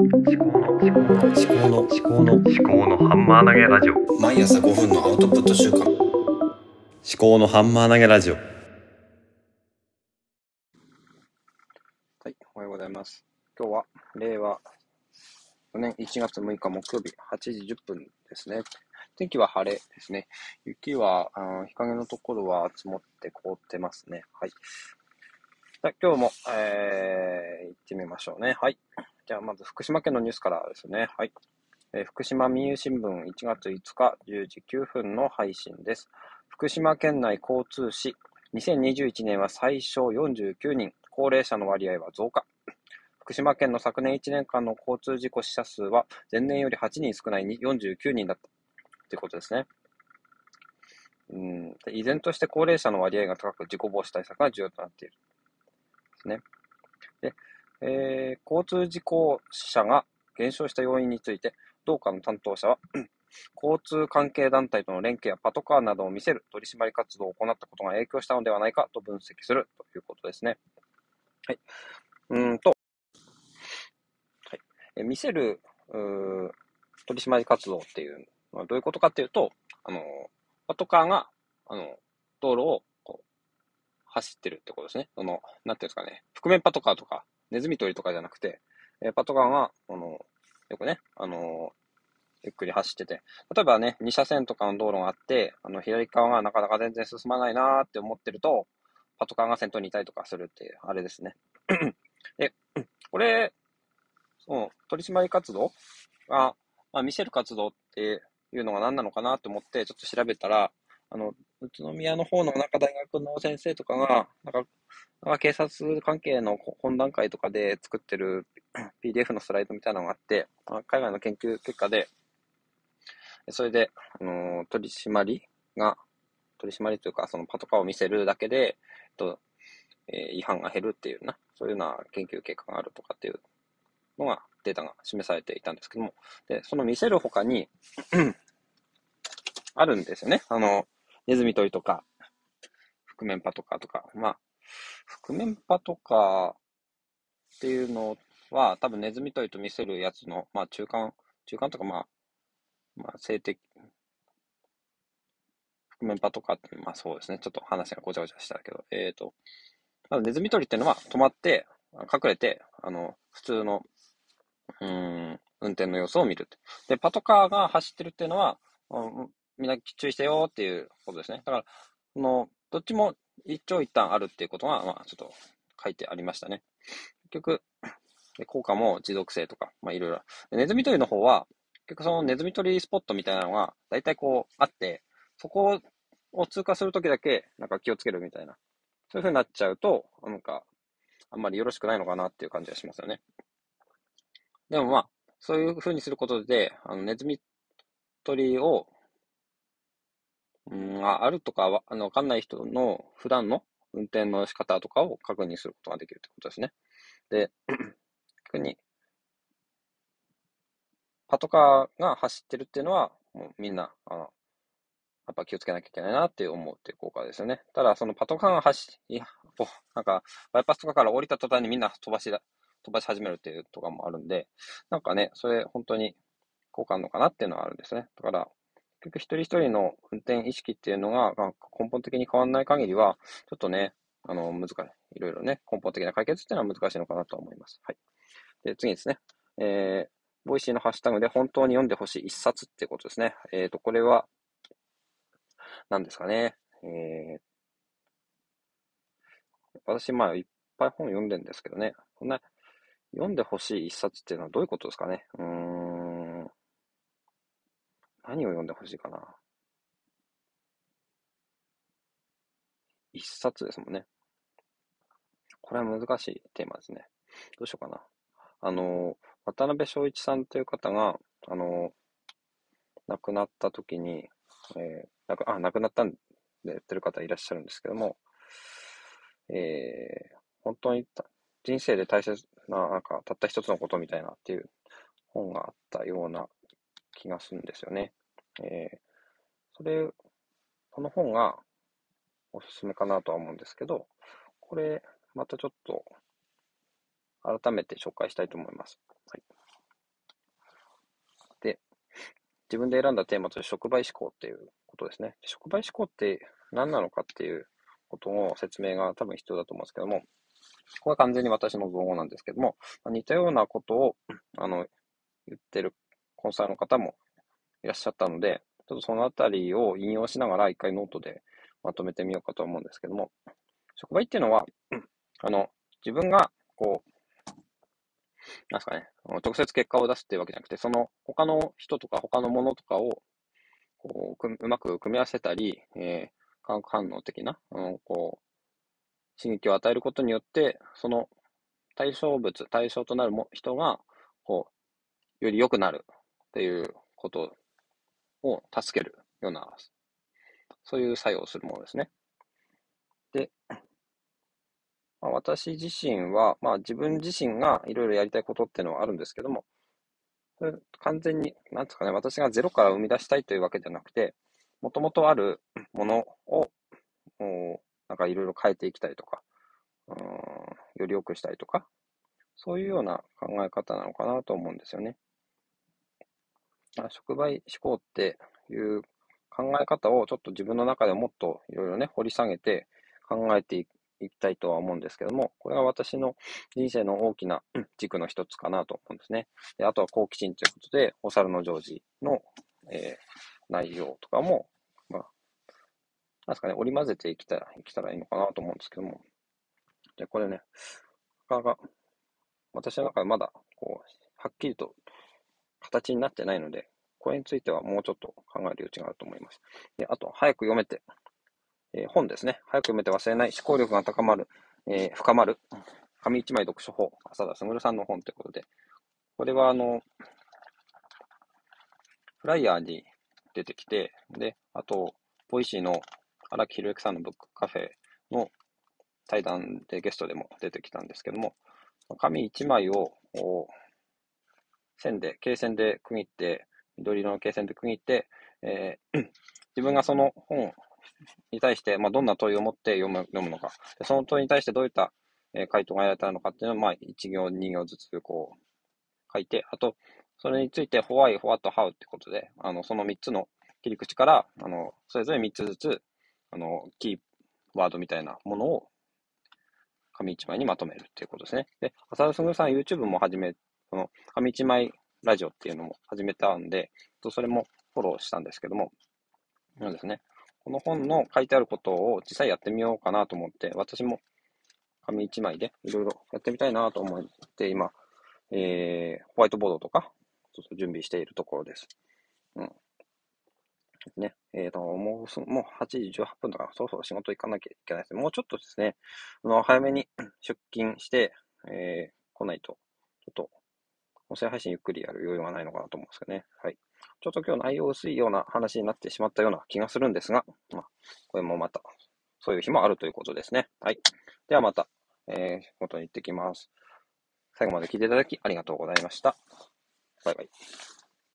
思考の思考の思考の思考の思考のハンマー投げラジオ毎朝5分のアウトプット週間思考のハンマー投げラジオはい、おはようございます。今日は令和4年1月6日木曜日8時10分ですね。天気は晴れですね。雪は、あー日陰のところは積もって凍ってますね。はい。じゃあ今日も、えー、行ってみましょうね。はい。じゃあまず福島県のニュースからですね。はい。えー福島民友新聞1月5日10時9分の配信です。福島県内交通死2021年は最小49人、高齢者の割合は増加。福島県の昨年1年間の交通事故死者数は前年より8人少ない49人だったということですね。うん依然として高齢者の割合が高く、事故防止対策が重要となっている。ですね。で、えー交通事故者が減少した要因について、同課の担当者は、交通関係団体との連携やパトカーなどを見せる取締り活動を行ったことが影響したのではないかと分析するということですね。はい。うんと、はい。え見せる、取締り活動っていうのはどういうことかっていうと、あの、パトカーが、あの、道路をこう走ってるってことですね。その、なんていうんですかね、覆面パトカーとか、ネズミ捕りとかじゃなくて、えパトカーが、あの、よくね、あの、ゆっくり走ってて、例えばね、2車線とかの道路があって、あの、左側がなかなか全然進まないなーって思ってると、パトカーが先頭にいたりとかするっていう、あれですね。で、これ、その、取締り活動が、まあ、見せる活動っていうのが何なのかなと思って、ちょっと調べたら、あの、宇都宮の方のなんか大学の先生とかが、なんか、なんか警察関係の懇談会とかで作ってる PDF のスライドみたいなのがあって、海外の研究結果で、それで、あの取り締まりが、取り締まりというか、そのパトカーを見せるだけで、えっと、え違反が減るっていうな、そういうような研究結果があるとかっていうのが、データが示されていたんですけども、で、その見せる他に、あるんですよね。あの、ネズミ捕りとか、覆面パトカーとか、まあ、覆面パトカーっていうのは、多分ネズミ捕りと見せるやつの、まあ中間、中間とかまあ、まあ性的、覆面パトカーって、まあそうですね。ちょっと話がごちゃごちゃしたけど、えっ、と、まずネズミ捕りっていうのは止まって、隠れて、あの、普通の、うん、運転の様子を見る。で、パトカーが走ってるっていうのは、うんみんな注意してよっていうことですね。だから、その、どっちも一長一短あるっていうことが、まあ、ちょっと書いてありましたね。結局、効果も持続性とか、まあ、いろいろ。ネズミ捕りの方は、結局そのネズミ捕りスポットみたいなのが、大体こう、あって、そこを通過するときだけ、なんか気をつけるみたいな。そういう風になっちゃうと、なんか、あんまりよろしくないのかなっていう感じがしますよね。でもまあ、そういう風にすることで、あの、ネズミ捕りを、うん、ああるとかわ、あの、わかんない人の普段の運転の仕方とかを確認することができるってことですね。で、逆に、パトカーが走ってるっていうのは、もうみんな、あの、やっぱ気をつけなきゃいけないなって思うっていう効果ですよね。ただ、そのパトカーが走いや、なんか、バイパスとかから降りた途端にみんな飛ばしだ、飛ばし始めるっていうとかもあるんで、なんかね、それ本当に効果あるのかなっていうのはあるんですね。だから、結局一人一人の運転意識っていうのがまあ根本的に変わらない限りは、ちょっとね、あの、難しい。いろいろね、根本的な解決っていうのは難しいのかなと思います。はい。で、次ですね。えー、 Voicy のハッシュタグで本当に読んでほしい一冊ってことですね。えっ、と、これは、何ですかね。えー、私、まあ、いっぱい本読んでるんですけどね。こんな、読んでほしい一冊っていうのはどういうことですかね。うーん。何を読んでほしいかな？一冊ですもんね。これは難しいテーマですね。どうしようかな。あの、渡辺正一さんという方が、あの、亡くなった時に、えー、亡くあ亡くなったんで言ってる方いらっしゃるんですけども、えー、本当に人生で大切な、なんか、たった一つのことみたいなっていう本があったような気がするんですよね。えー、それ、この本がおすすめかなとは思うんですけど、これ、またちょっと、改めて紹介したいと思います。はい。で自分で選んだテーマとして触媒思考っていうことですね。触媒思考って何なのかっていうことの説明が多分必要だと思うんですけども、これは完全に私の造語なんですけども、似たようなことを、あの、言ってるコンサルの方もいらっしゃったので、ちょっとそのあたりを引用しながら一回ノートでまとめてみようかと思うんですけども、触媒っていうのは、あの、自分が、こう、なんですかね、直接結果を出すっていうわけじゃなくて、その他の人とか他のものとかを、こう、うまく組み合わせたり、えー、化学反応的な、あの、こう、刺激を与えることによって、その対象物、対象となるも人が、こう、より良くなるっていうことを助けるような、そういう作用をするものですね。で、まあ、私自身は、まあ自分自身がいろいろやりたいことっていうのはあるんですけども、完全に、なんですかね、私がゼロから生み出したいというわけじゃなくて、もともとあるものを、なんかいろいろ変えていきたいとか、うん、より良くしたいとか、そういうような考え方なのかなと思うんですよね。触媒思考っていう考え方をちょっと自分の中でもっといろいろね、掘り下げて考えていきたいとは思うんですけども、これが私の人生の大きな軸の一つかなと思うんですね。であとは好奇心ということで、お猿のジョージの、えー、内容とかもなんですかね、織り交ぜていきたら、いきたらいいのかなと思うんですけども。で、これね、なかなか、私の中でまだ、こう、はっきりと形になってないので、これについてはもうちょっと考える余地があると思います。で、あと、早く読めて、えー、本ですね。早く読めて忘れない、思考力が高まる、えー、深まる、紙一枚読書法、浅田卓さんの本ということで、これはあの、flier に出てきて、で、あと、 Voicyの荒木博行さんのブックカフェの対談でゲストでも出てきたんですけども、紙1枚を線で、罫線で区切って、緑色の罫線で区切って、えー、自分がその本に対して、まあ、どんな問いを持って読む読むのか、その問いに対してどういった、え、回答が得られたのかっていうのを、まあ、1行、2行ずつこう書いて、あと、それについて、why, what, how ってことで、あの、その3つの切り口から、あの、それぞれ3つずつ、あの、キーワードみたいなものを紙一枚にまとめるっていうことですね。で、浅田すさん YouTube も始め、この紙一枚ラジオっていうのも始めたんで、それもフォローしたんですけども、そうですね。この本の書いてあることを実際やってみようかなと思って、私も紙一枚でいろいろやってみたいなと思って今、えー、ホワイトボードとか、ちょっと準備しているところです。うん。ね。えっ、ー、と、もうもう8時18分とか、そろそろ仕事行かなきゃいけないですね。もうちょっとですね、あの、早めに出勤して、えー、来ないと、ちょっと、音声配信ゆっくりやる余裕がないのかなと思うんですけどね。はい。ちょっと今日内容薄いような話になってしまったような気がするんですが、まあ、これもまた、そういう日もあるということですね。はい。ではまた、えー、元に行ってきます。最後まで聞いていただきありがとうございました。バイバイ。